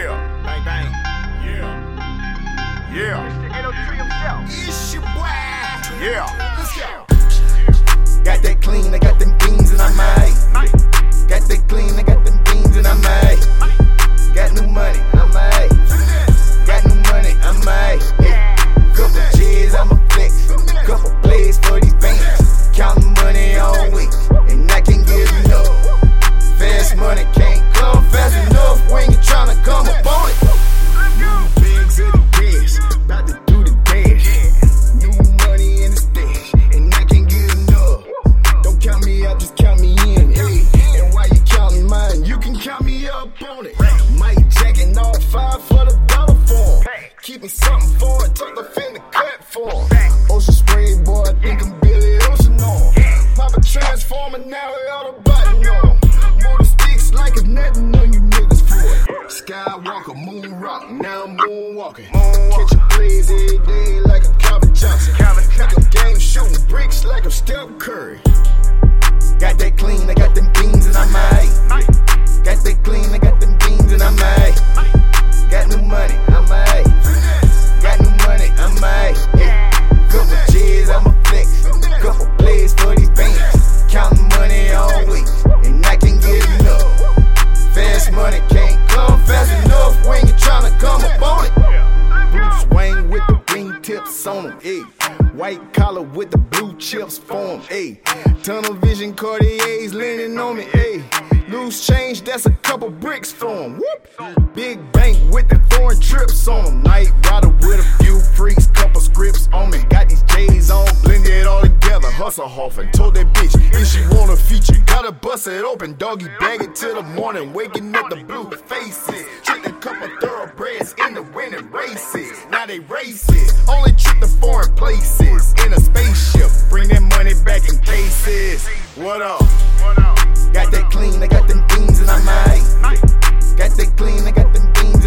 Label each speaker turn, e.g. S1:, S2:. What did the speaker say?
S1: Yeah.
S2: Bang bang.
S1: Yeah.
S2: Yeah. Mr. the himself. It's your boy. Yeah. Let's go. Got that clean, I got them beans in my mind. Form. Keep me something for it, tuck the fin the cut for Ocean spray, boy, I think I'm Billy Ocean on. Pop a transformer, now we all the button on. Motor sticks like it's nothing on you niggas for it. Skywalker, moon rock, now I'm moonwalking. Catch a blaze every day like I'm Calvin Johnson. Like I'm game shooting bricks like I'm Steph Curry. Got that clean, Money can't come fast enough when you tryna come up on it. Bruce Wayne with the wing tips on him, ayy. White collar with the blue chips for him, ayy. Tunnel vision Cartiers leaning on me, ayy. Loose change, that's a couple bricks for him. Whoop. Big bank with the foreign trips on him. Night rider with a few freaks, couple scripts on me. Got these J's on, blended all together. Hustle off and told that it open. Doggy bag it till the morning, waking up the blue faces. Trick a couple of thoroughbreds in the winning races. Now they races, only trip to foreign places in a spaceship. Bring that money back in cases. What up? Got that clean, I got them beans in my made. Got that clean, I got them beans